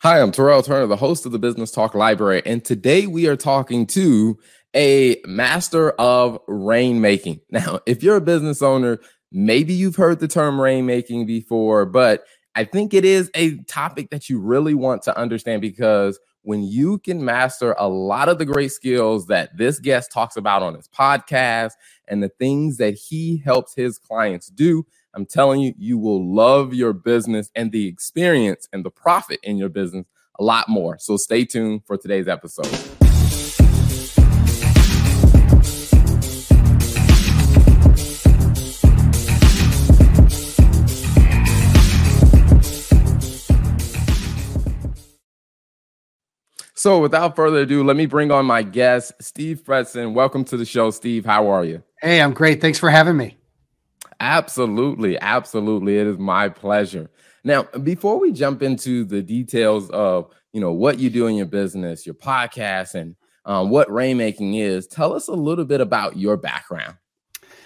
Hi, I'm Terrell Turner, the host of the Business Talk Library, and today we are talking to a master of rainmaking. Now, if you're a business owner, maybe you've heard the term rainmaking before, but I think it is a topic that you really want to understand because when you can master a lot of the great skills that this guest talks about on his podcast and the things that he helps his clients do, I'm telling you, you will love your business and the experience and the profit in your business a lot more. So stay tuned for today's episode. So, without further ado, let me bring on my guest, Steve Fretzin. Welcome to the show, Steve. How are you? Hey, I'm great. Thanks for having me. Absolutely. Absolutely. It is my pleasure. Now, before we jump into the details of, you know, what you do in your business, your podcast, and um, what rainmaking is, tell us a little bit about your background.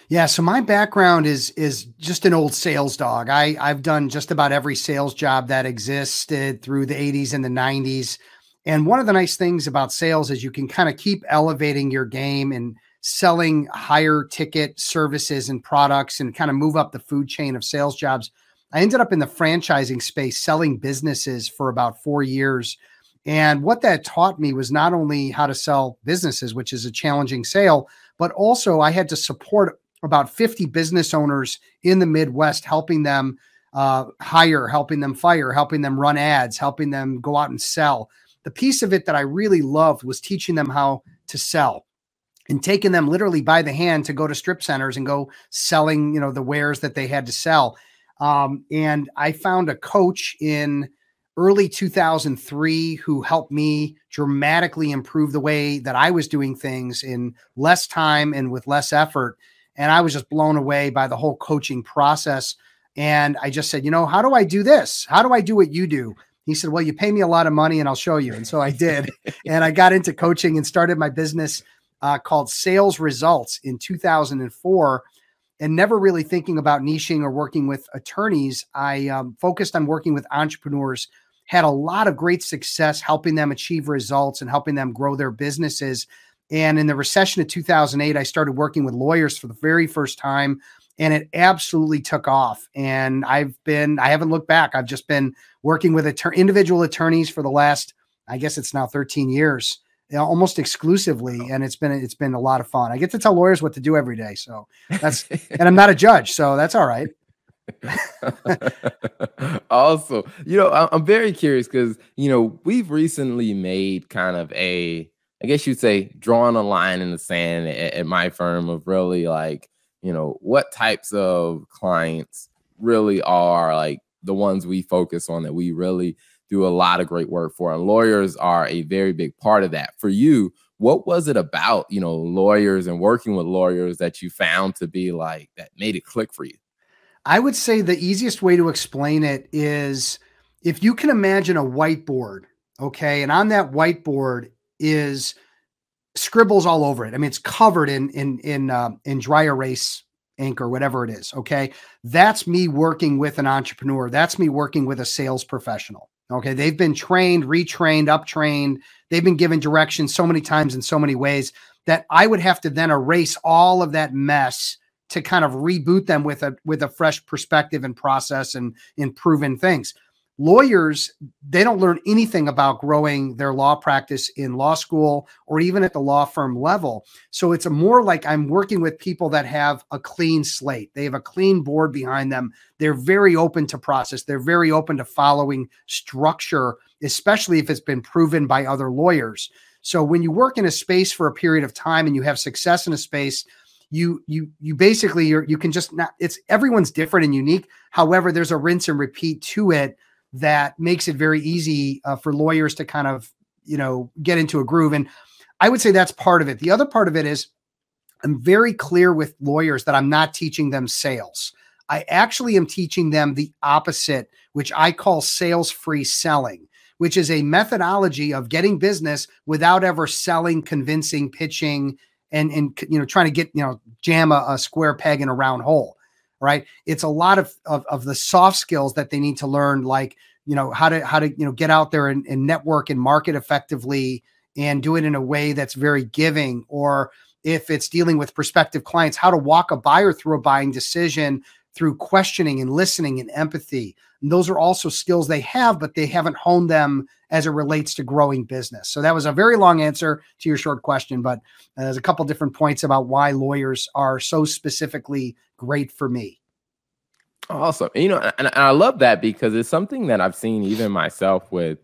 Yeah, so my background is is just an old sales dog. I I've done just about every sales job that existed through the 80s and the 90s. And one of the nice things about sales is you can kind of keep elevating your game and selling higher ticket services and products and kind of move up the food chain of sales jobs. I ended up in the franchising space selling businesses for about four years. And what that taught me was not only how to sell businesses, which is a challenging sale, but also I had to support about 50 business owners in the Midwest, helping them uh, hire, helping them fire, helping them run ads, helping them go out and sell. The piece of it that I really loved was teaching them how to sell and taking them literally by the hand to go to strip centers and go selling, you know, the wares that they had to sell. Um, and I found a coach in early 2003 who helped me dramatically improve the way that I was doing things in less time and with less effort. And I was just blown away by the whole coaching process. And I just said, you know, how do I do this? How do I do what you do? He said, well, you pay me a lot of money and I'll show you. And so I did. and I got into coaching and started my business uh, called Sales Results in 2004. And never really thinking about niching or working with attorneys, I um, focused on working with entrepreneurs, had a lot of great success helping them achieve results and helping them grow their businesses. And in the recession of 2008, I started working with lawyers for the very first time and it absolutely took off. And I've been, I haven't looked back. I've just been working with individual attorneys for the last, I guess it's now 13 years Uh, almost exclusively oh. and it's been it's been a lot of fun. I get to tell lawyers what to do every day so that's and i'm not a judge so that's all right. Also you know i'm very curious because you know we've recently made kind of a i guess you'd say drawing a line in the sand at, at my firm of really like you know what types of clients really are like the ones we focus on that we really do a lot of great work for. And lawyers are a very big part of that. For you, what was it about, you know, lawyers and working with lawyers that you found to be like that made it click for you? I would say the easiest way to explain it is if you can imagine a whiteboard, okay, and on that whiteboard is scribbles all over it. I mean, it's covered in in in uh, in dry erase ink or whatever it is. Okay, that's me working with an entrepreneur. That's me working with a sales professional. Okay. They've been trained, retrained, uptrained. They've been given direction so many times in so many ways that I would have to then erase all of that mess to kind of reboot them with a with a fresh perspective and process and improving things lawyers they don't learn anything about growing their law practice in law school or even at the law firm level. So it's a more like i'm working with people that have a clean slate. They have a clean board behind them. They're very open to process. They're very open to following structure especially if it's been proven by other lawyers. So when you work in a space for a period of time and you have success in a space you you you basically you're, you can just not it's everyone's different and unique. However there's a rinse and repeat to it that makes it very easy uh, for lawyers to kind of you know get into a groove. And i would say that's part of it. The other part of it is i'm very clear with lawyers that i'm not teaching them sales. I actually am teaching them the opposite which i call sales free selling which is a methodology of getting business without ever selling convincing pitching and and you know trying to get you know jam a, a square peg in a round hole right? It's a lot of, of, of the soft skills that they need to learn, like you know how to how to you know get out there and, and network and market effectively and do it in a way that's very giving or if it's dealing with prospective clients how to walk a buyer through a buying decision through questioning and listening and empathy. And those are also skills they have but they haven't honed them as it relates to growing business. So that was a very long answer to your short question but uh, there's a couple different points about why lawyers are so specifically great for me. Awesome. You know, and, and I love that because it's something that I've seen even myself with,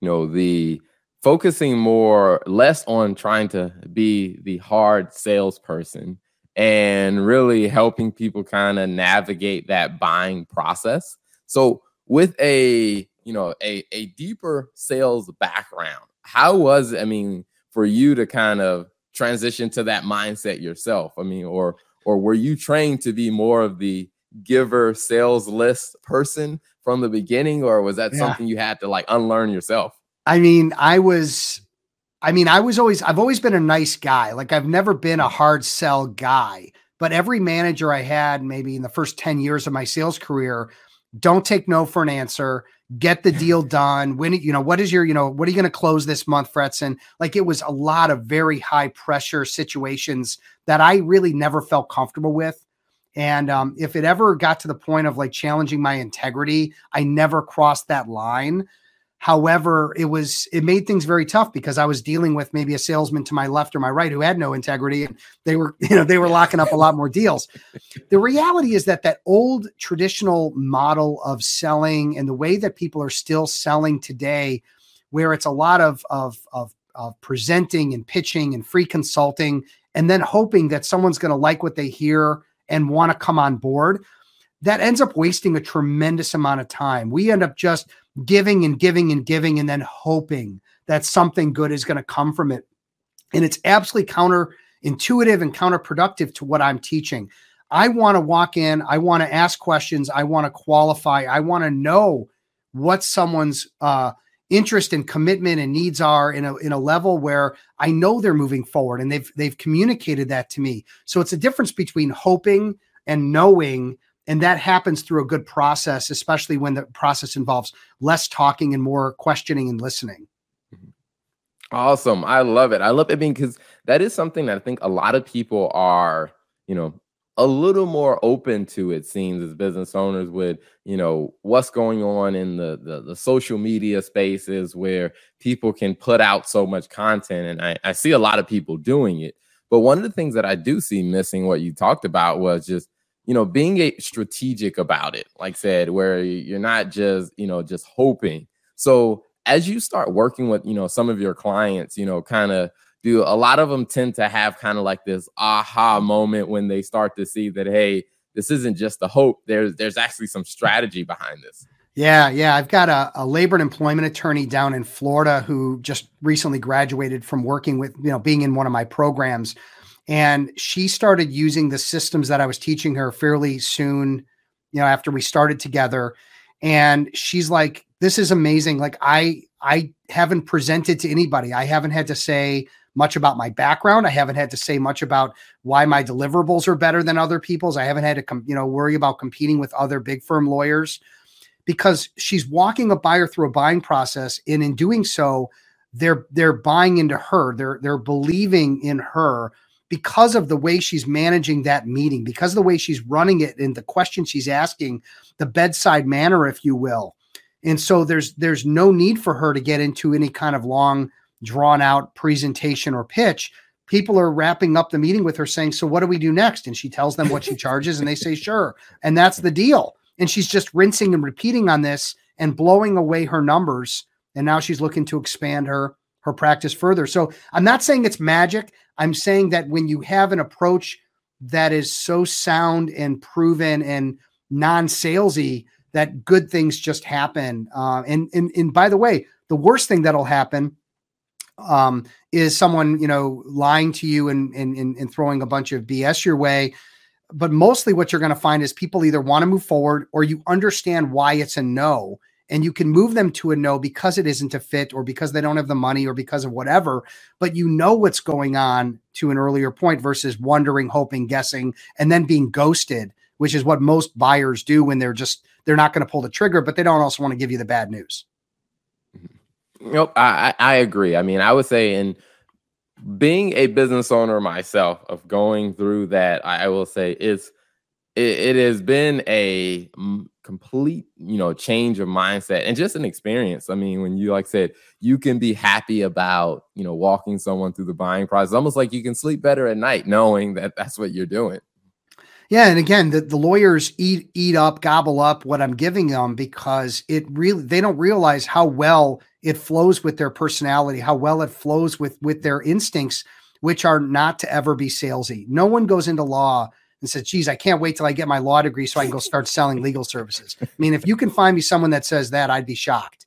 you know, the focusing more less on trying to be the hard salesperson and really helping people kind of navigate that buying process. So with a, you know, a, a deeper sales background, how was I mean for you to kind of transition to that mindset yourself? I mean, or or were you trained to be more of the giver sales list person from the beginning or was that yeah. something you had to like unlearn yourself i mean i was i mean i was always i've always been a nice guy. Like i've never been a hard sell guy but every manager i had maybe in the first 10 years of my sales career don't take no for an answer. Get the deal done. When you know what is your you know what are you going to close this month Fretzin? Like it was a lot of very high pressure situations that i really never felt comfortable with. And um, if it ever got to the point of like challenging my integrity, I never crossed that line. However, it was it made things very tough because I was dealing with maybe a salesman to my left or my right who had no integrity, and they were you know they were locking up a lot more deals. The reality is that that old traditional model of selling and the way that people are still selling today, where it's a lot of of of, of presenting and pitching and free consulting, and then hoping that someone's going to like what they hear and want to come on board, that ends up wasting a tremendous amount of time. We end up just giving and giving and giving and then hoping that something good is going to come from it. And it's absolutely counterintuitive and counterproductive to what I'm teaching. I want to walk in, I want to ask questions, I want to qualify, I want to know what someone's uh, interest and commitment and needs are in a in a level where I know they're moving forward and they've they've communicated that to me. So it's a difference between hoping and knowing and that happens through a good process especially when the process involves less talking and more questioning and listening. Mm-hmm. Awesome. I love it. I love it because that is something that I think a lot of people are, you know, a little more open to it seems as business owners with you know what's going on in the, the, the social media spaces where people can put out so much content and I, I see a lot of people doing it but one of the things that i do see missing what you talked about was just you know being a strategic about it like said where you're not just you know just hoping. So as you start working with you know some of your clients you know kind of do a lot of them tend to have kind of like this aha moment when they start to see that hey this isn't just a hope. There's there's actually some strategy behind this. Yeah yeah i've got a, a labor and employment attorney down in florida who just recently graduated from working with you know being in one of my programs and she started using the systems that i was teaching her fairly soon you know after we started together and she's like this is amazing like i i haven't presented to anybody i haven't had to say much about my background. I haven't had to say much about why my deliverables are better than other people's. I haven't had to com- you know worry about competing with other big firm lawyers because she's walking a buyer through a buying process and in doing so they're they're buying into her. They're they're believing in her because of the way she's managing that meeting, because of the way she's running it and the questions she's asking, the bedside manner if you will. And so there's there's no need for her to get into any kind of long drawn out presentation or pitch, people are wrapping up the meeting with her saying, So what do we do next? And she tells them what she charges, and they say, Sure. And that's the deal. And she's just rinsing and repeating on this and blowing away her numbers. And now she's looking to expand her her practice further. So I'm not saying it's magic. I'm saying that when you have an approach that is so sound and proven and non-salesy, that good things just happen. Uh, and, and and by the way, the worst thing that'll happen um, is someone you know lying to you and, and and throwing a bunch of BS your way. But mostly, what you're going to find is people either want to move forward or you understand why it's a no, and you can move them to a no because it isn't a fit or because they don't have the money or because of whatever. But you know what's going on to an earlier point versus wondering, hoping, guessing, and then being ghosted which is what most buyers do when they're just they're not going to pull the trigger, but they don't also want to give you the bad news. Mm-hmm. Nope, I, I agree. I mean, I would say in being a business owner myself, of going through that, I will say it's it, it has been a complete you know change of mindset and just an experience i mean when you like said you can be happy about you know walking someone through the buying process almost like you can sleep better at night knowing that that's what you're doing yeah, and again, the, the lawyers eat eat up, gobble up what I'm giving them because it really they don't realize how well it flows with their personality, how well it flows with with their instincts, which are not to ever be salesy. No one goes into law and says, geez, I can't wait till I get my law degree so I can go start selling legal services. I mean, if you can find me someone that says that, I'd be shocked.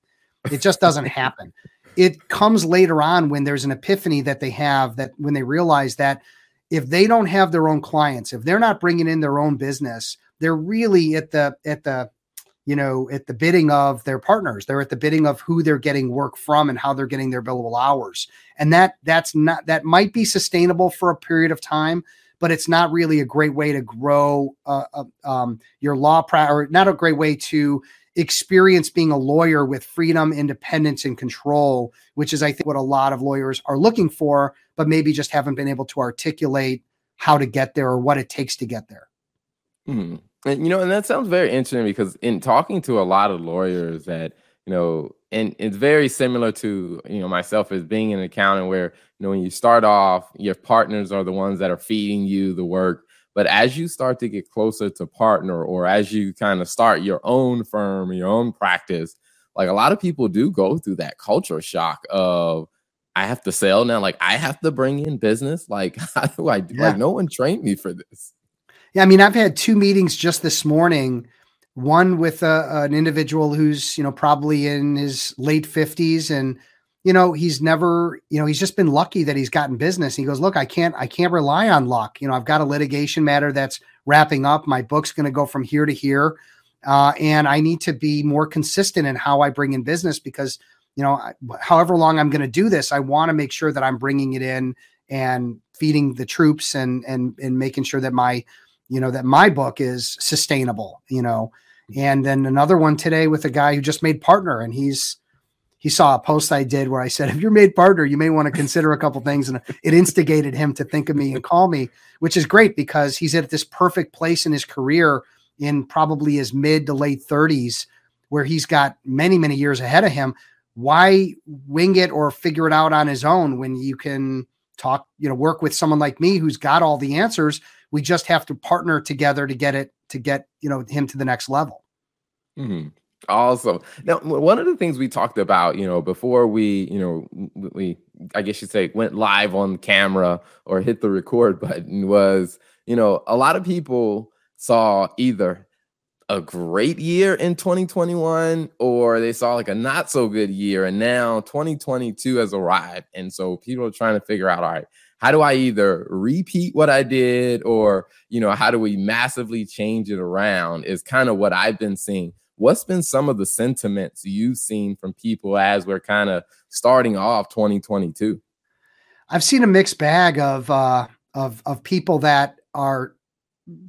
It just doesn't happen. It comes later on when there's an epiphany that they have that when they realize that if they don't have their own clients, if they're not bringing in their own business, they're really at the at the you know at the bidding of their partners. They're at the bidding of who they're getting work from and how they're getting their billable hours. And that that's not that might be sustainable for a period of time, but it's not really a great way to grow uh, uh, um, your law pra- or not a great way to experience being a lawyer with freedom, independence, and control, which is, I think, what a lot of lawyers are looking for, but maybe just haven't been able to articulate how to get there or what it takes to get there. Mm-hmm. And you know, and that sounds very interesting because in talking to a lot of lawyers that you know, and it's very similar to you know myself as being an accountant, where you know when you start off, your partners are the ones that are feeding you the work but as you start to get closer to partner, or as you kind of start your own firm, your own practice, like a lot of people do go through that culture shock of, I have to sell now. Like I have to bring in business. Like how do I do? Yeah. Like no one trained me for this. Yeah, I mean, I've had two meetings just this morning. One with a, an individual who's you know probably in his late fifties, and you know, he's never, you know, he's just been lucky that he's gotten business. He goes, look, I can't, I can't rely on luck. You know, I've got a litigation matter that's wrapping up. My book's going to go from here to here. Uh, and I need to be more consistent in how I bring in business because, you know, however long I'm going to do this, I want to make sure that I'm bringing it in and feeding the troops and, and, and making sure that my, you know, that my book is sustainable, you know, and then another one today with a guy who just made partner and he's, he saw a post I did where I said, if you're made partner, you may want to consider a couple things. And it instigated him to think of me and call me, which is great because he's at this perfect place in his career in probably his mid to late 30s where he's got many, many years ahead of him. Why wing it or figure it out on his own when you can talk, you know, work with someone like me who's got all the answers? We just have to partner together to get it, to get, you know, him to the next level. Mm-hmm. Awesome. Now, one of the things we talked about, you know, before we, you know, we, I guess you'd say, went live on camera or hit the record button was, you know, a lot of people saw either a great year in 2021 or they saw like a not so good year. And now 2022 has arrived. And so people are trying to figure out, all right, how do I either repeat what I did or, you know, how do we massively change it around is kind of what I've been seeing What's been some of the sentiments you've seen from people as we're kind of starting off 2022? I've seen a mixed bag of uh, of of people that are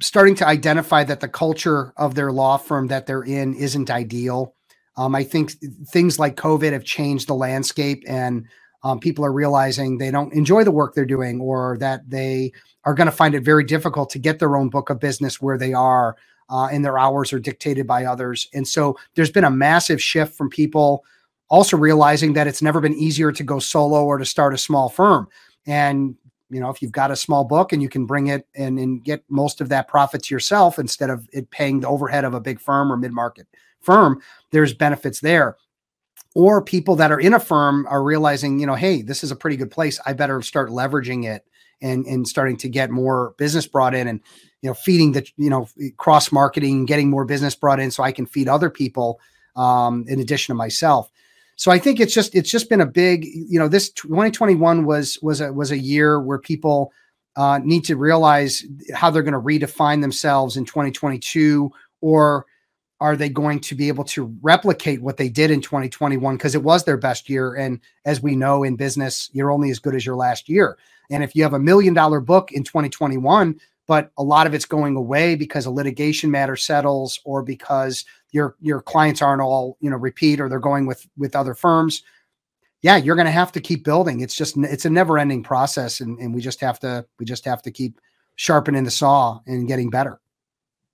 starting to identify that the culture of their law firm that they're in isn't ideal. Um, I think things like COVID have changed the landscape, and um, people are realizing they don't enjoy the work they're doing, or that they are going to find it very difficult to get their own book of business where they are uh, and their hours are dictated by others. And so there's been a massive shift from people also realizing that it's never been easier to go solo or to start a small firm. And you know, if you've got a small book and you can bring it and, and get most of that profit to yourself instead of it paying the overhead of a big firm or mid-market firm, there's benefits there. Or people that are in a firm are realizing, you know, hey, this is a pretty good place. I better start leveraging it and and starting to get more business brought in and you know feeding the you know cross marketing getting more business brought in so i can feed other people um, in addition to myself so i think it's just it's just been a big you know this 2021 was was a was a year where people uh, need to realize how they're going to redefine themselves in 2022 or are they going to be able to replicate what they did in 2021 because it was their best year. And as we know in business you're only as good as your last year. And if you have a million dollar book in 2021 but a lot of it's going away because a litigation matter settles or because your your clients aren't all you know repeat or they're going with with other firms yeah you're going to have to keep building. It's just it's a never ending process and, and we just have to we just have to keep sharpening the saw and getting better.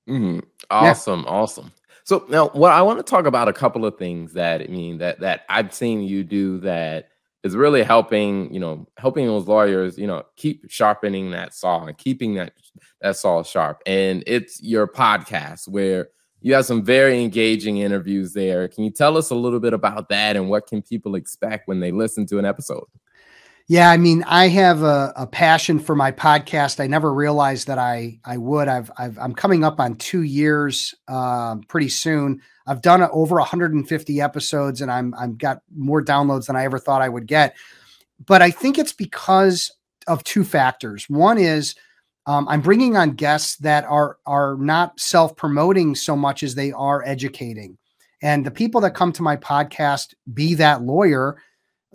Mm-hmm. awesome. Yeah. awesome so now what i want to talk about a couple of things that i mean that that i've seen you do that is really helping, you know, helping those lawyers, you know, keep sharpening that saw and keeping that that saw sharp. And it's your podcast where you have some very engaging interviews there. Can you tell us a little bit about that and what can people expect when they listen to an episode? Yeah, I mean, I have a, a passion for my podcast. I never realized that I I would. I've, i am coming up on two years uh, pretty soon. I've done over 150 episodes, and I'm I'm got more downloads than I ever thought I would get. But I think it's because of two factors. One is um, I'm bringing on guests that are are not self promoting so much as they are educating, and the people that come to my podcast, be that lawyer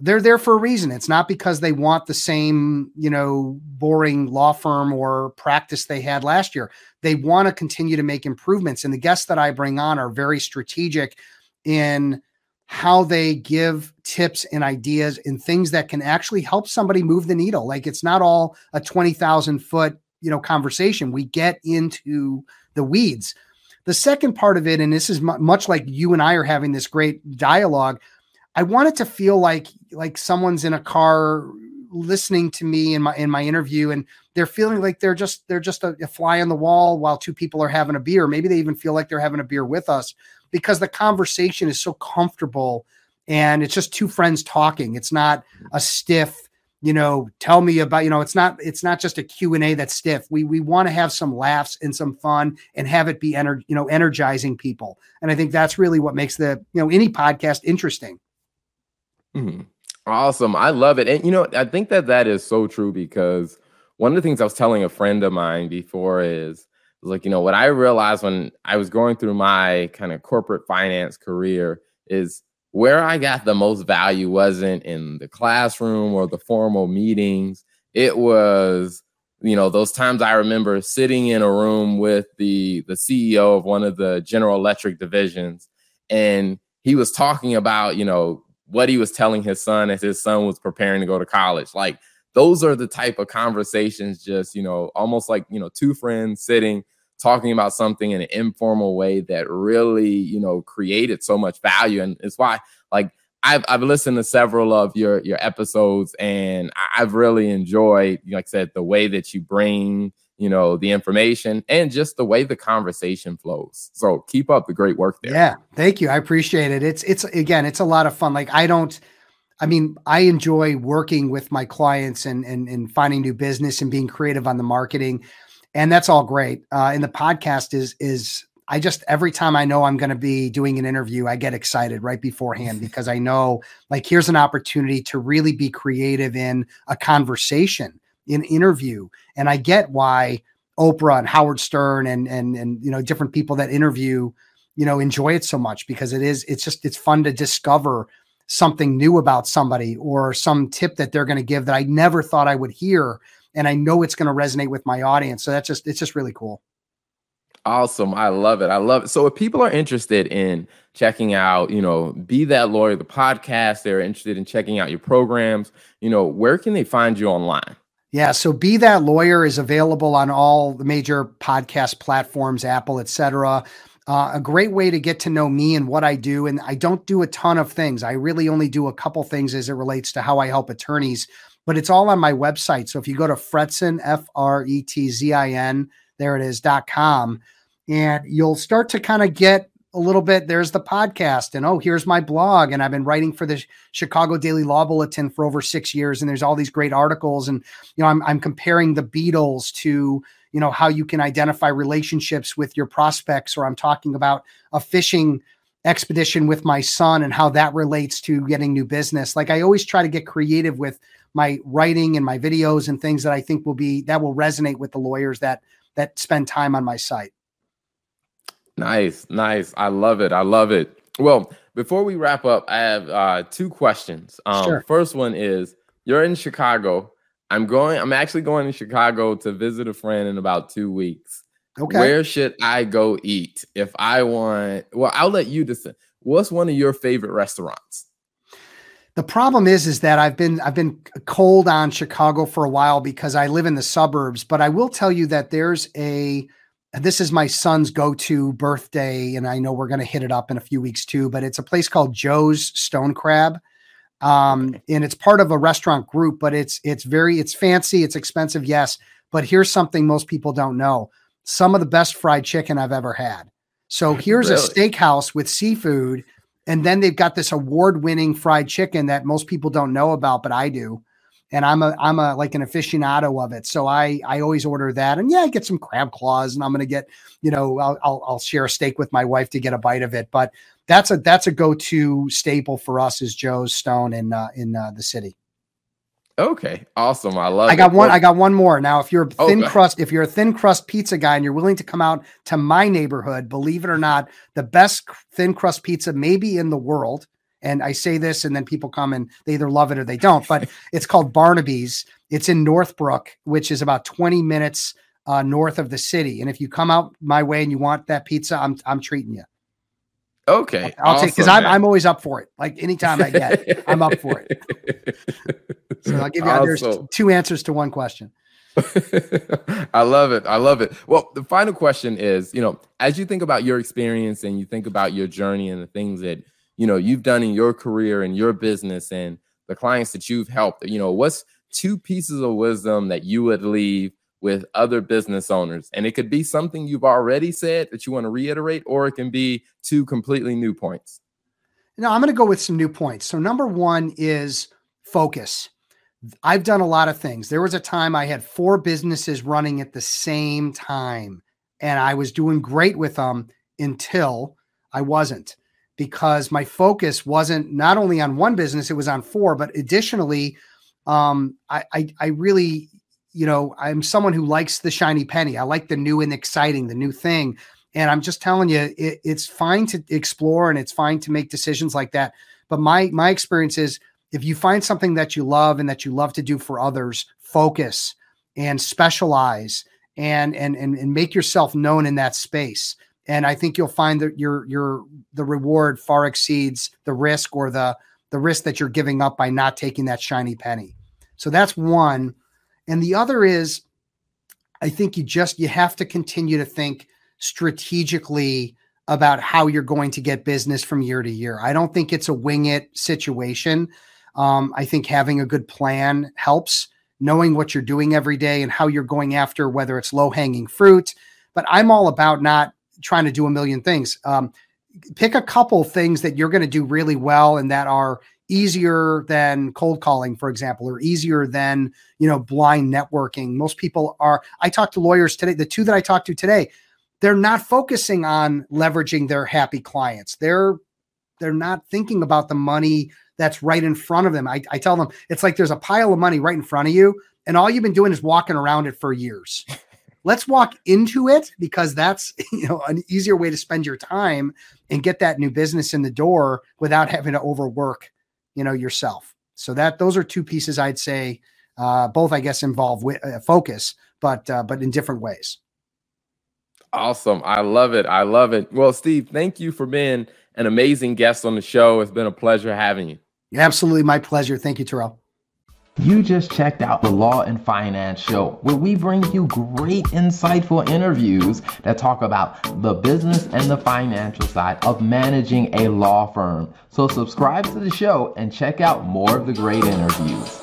they're there for a reason. It's not because they want the same, you know, boring law firm or practice they had last year. They want to continue to make improvements. And the guests that I bring on are very strategic in how they give tips and ideas and things that can actually help somebody move the needle. Like it's not all a 20,000 foot, you know, conversation. We get into the weeds. The second part of it, and this is much like you and I are having this great dialogue, I want it to feel like like someone's in a car listening to me in my in my interview and they're feeling like they're just they're just a, a, fly on the wall while two people are having a beer. Maybe they even feel like they're having a beer with us because the conversation is so comfortable and it's just two friends talking. It's not a stiff you know tell me about you know it's not it's not just a q&a that's stiff. We we want to have some laughs and some fun and have it be ener- you know energizing people. And i think that's really what makes the you know any podcast interesting Mm-hmm. Awesome. I love it. And, you know, I think that that is so true because one of the things I was telling a friend of mine before is like, you know, what I realized when I was going through my kind of corporate finance career is where I got the most value wasn't in the classroom or the formal meetings. It was, you know, those times I remember sitting in a room with the the CEO of one of the General Electric divisions and he was talking about, you know, what he was telling his son as his son was preparing to go to college. Like those are the type of conversations, just, you know, almost like, you know, two friends sitting talking about something in an informal way that really, you know, created so much value. And it's why, like, I've, I've listened to several of your your episodes and I've really enjoyed, like I said, the way that you bring you know the information and just the way the conversation flows. So keep up the great work there. Yeah thank you i appreciate it. It's it's again it's a lot of fun like i don't i mean i enjoy working with my clients and and, and finding new business and being creative on the marketing and that's all great. Uh, and the podcast is is i just every time i know i'm going to be doing an interview i get excited right beforehand because i know like here's an opportunity to really be creative in a conversation in interview. And I get why Oprah and Howard Stern and and and you know different people that interview, you know, enjoy it so much because it is it's just it's fun to discover something new about somebody or some tip that they're going to give that I never thought I would hear and I know it's going to resonate with my audience. So that's just it's just really cool. Awesome. I love it. I love it. So if people are interested in checking out, you know, Be That Lawyer, the podcast, they're interested in checking out your programs, you know, where can they find you online? Yeah, so Be That Lawyer is available on all the major podcast platforms, Apple, etc. Uh, a great way to get to know me and what I do. And I don't do a ton of things. I really only do a couple things as it relates to how I help attorneys, but it's all on my website. So if you go to Fretzin, F R E T Z I N, there it is, dot com, and you'll start to kind of get a little bit there's the podcast and oh here's my blog and i've been writing for the chicago daily law bulletin for over six years and there's all these great articles and you know i'm, I'm comparing the beatles to you know how you can identify relationships with your prospects or i'm talking about a fishing expedition with my son and how that relates to getting new business. Like i always try to get creative with my writing and my videos and things that i think will be that will resonate with the lawyers that that spend time on my site Nice, nice. I love it. I love it. Well, before we wrap up, I have uh, two questions. Um, sure. First one is: You're in Chicago. I'm going. I'm actually going to Chicago to visit a friend in about two weeks. Okay. Where should I go eat if I want? Well, I'll let you decide. What's one of your favorite restaurants? The problem is, is that I've been I've been cold on Chicago for a while because I live in the suburbs. But I will tell you that there's a this is my son's go-to birthday, and I know we're going to hit it up in a few weeks too. But it's a place called Joe's Stone Crab, um, and it's part of a restaurant group. But it's it's very it's fancy, it's expensive, yes. But here's something most people don't know: some of the best fried chicken I've ever had. So here's really? a steakhouse with seafood and then they've got this award-winning fried chicken that most people don't know about, but I do. And I'm a I'm a like an aficionado of it, so I I always order that. And yeah, I get some crab claws, and I'm gonna get you know I'll I'll, I'll share a steak with my wife to get a bite of it. But that's a that's a go-to staple for us is Joe's Stone in uh, in uh, the city. Okay, awesome. I love. I got it. one. Well, I got one more. Now, if you're a thin okay. crust, if you're a thin crust pizza guy and you're willing to come out to my neighborhood, believe it or not, the best thin crust pizza maybe in the world. And I say this, and then people come and they either love it or they don't. But it's called Barnaby's. It's in Northbrook, which is about 20 minutes uh, north of the city. And if you come out my way and you want that pizza, I'm I'm treating you. Okay, I'll awesome, take because I'm I'm always up for it. Like anytime I get, I'm up for it. So I'll give you awesome. there's two answers to one question. I love it. I love it. Well, the final question is, you know, as you think about your experience and you think about your journey and the things that, you know, you've done in your career and your business and the clients that you've helped, you know, what's two pieces of wisdom that you would leave with other business owners. And it could be something you've already said that you want to reiterate, or it can be two completely new points. Now, I'm going to go with some new points. So, number one is focus. I've done a lot of things. There was a time I had four businesses running at the same time, and I was doing great with them until I wasn't because my focus wasn't not only on one business, it was on four, but additionally, um, I, I, I really you know, I'm someone who likes the shiny penny. I like the new and exciting, the new thing. And I'm just telling you, it, it's fine to explore and it's fine to make decisions like that. But my my experience is if you find something that you love and that you love to do for others, focus and specialize and and and, and make yourself known in that space. And I think you'll find that your your the reward far exceeds the risk or the the risk that you're giving up by not taking that shiny penny. So that's one. And the other is, I think you just you have to continue to think strategically about how you're going to get business from year to year. I don't think it's a wing it situation. Um, I think having a good plan helps, knowing what you're doing every day and how you're going after whether it's low hanging fruit. But I'm all about not trying to do a million things. Um, pick a couple things that you're going to do really well and that are easier than cold calling for example or easier than you know blind networking. Most people are i talked to lawyers today the two that i talked to today they're not focusing on leveraging their happy clients. They're they're not thinking about the money that's right in front of them. I, I tell them it's like there's a pile of money right in front of you and all you've been doing is walking around it for years let's walk into it because that's you know an easier way to spend your time and get that new business in the door without having to overwork you know yourself. So that those are two pieces I'd say. Uh, both, I guess, involve w- uh, focus, but uh, but in different ways. Awesome. I love it. I love it. Well, Steve, thank you for being an amazing guest on the show. It's been a pleasure having you. Absolutely, my pleasure. Thank you, Terrell. You just checked out the Law and Finance Show, where we bring you great, insightful interviews that talk about the business and the financial side of managing a law firm. So, subscribe to the show and check out more of the great interviews.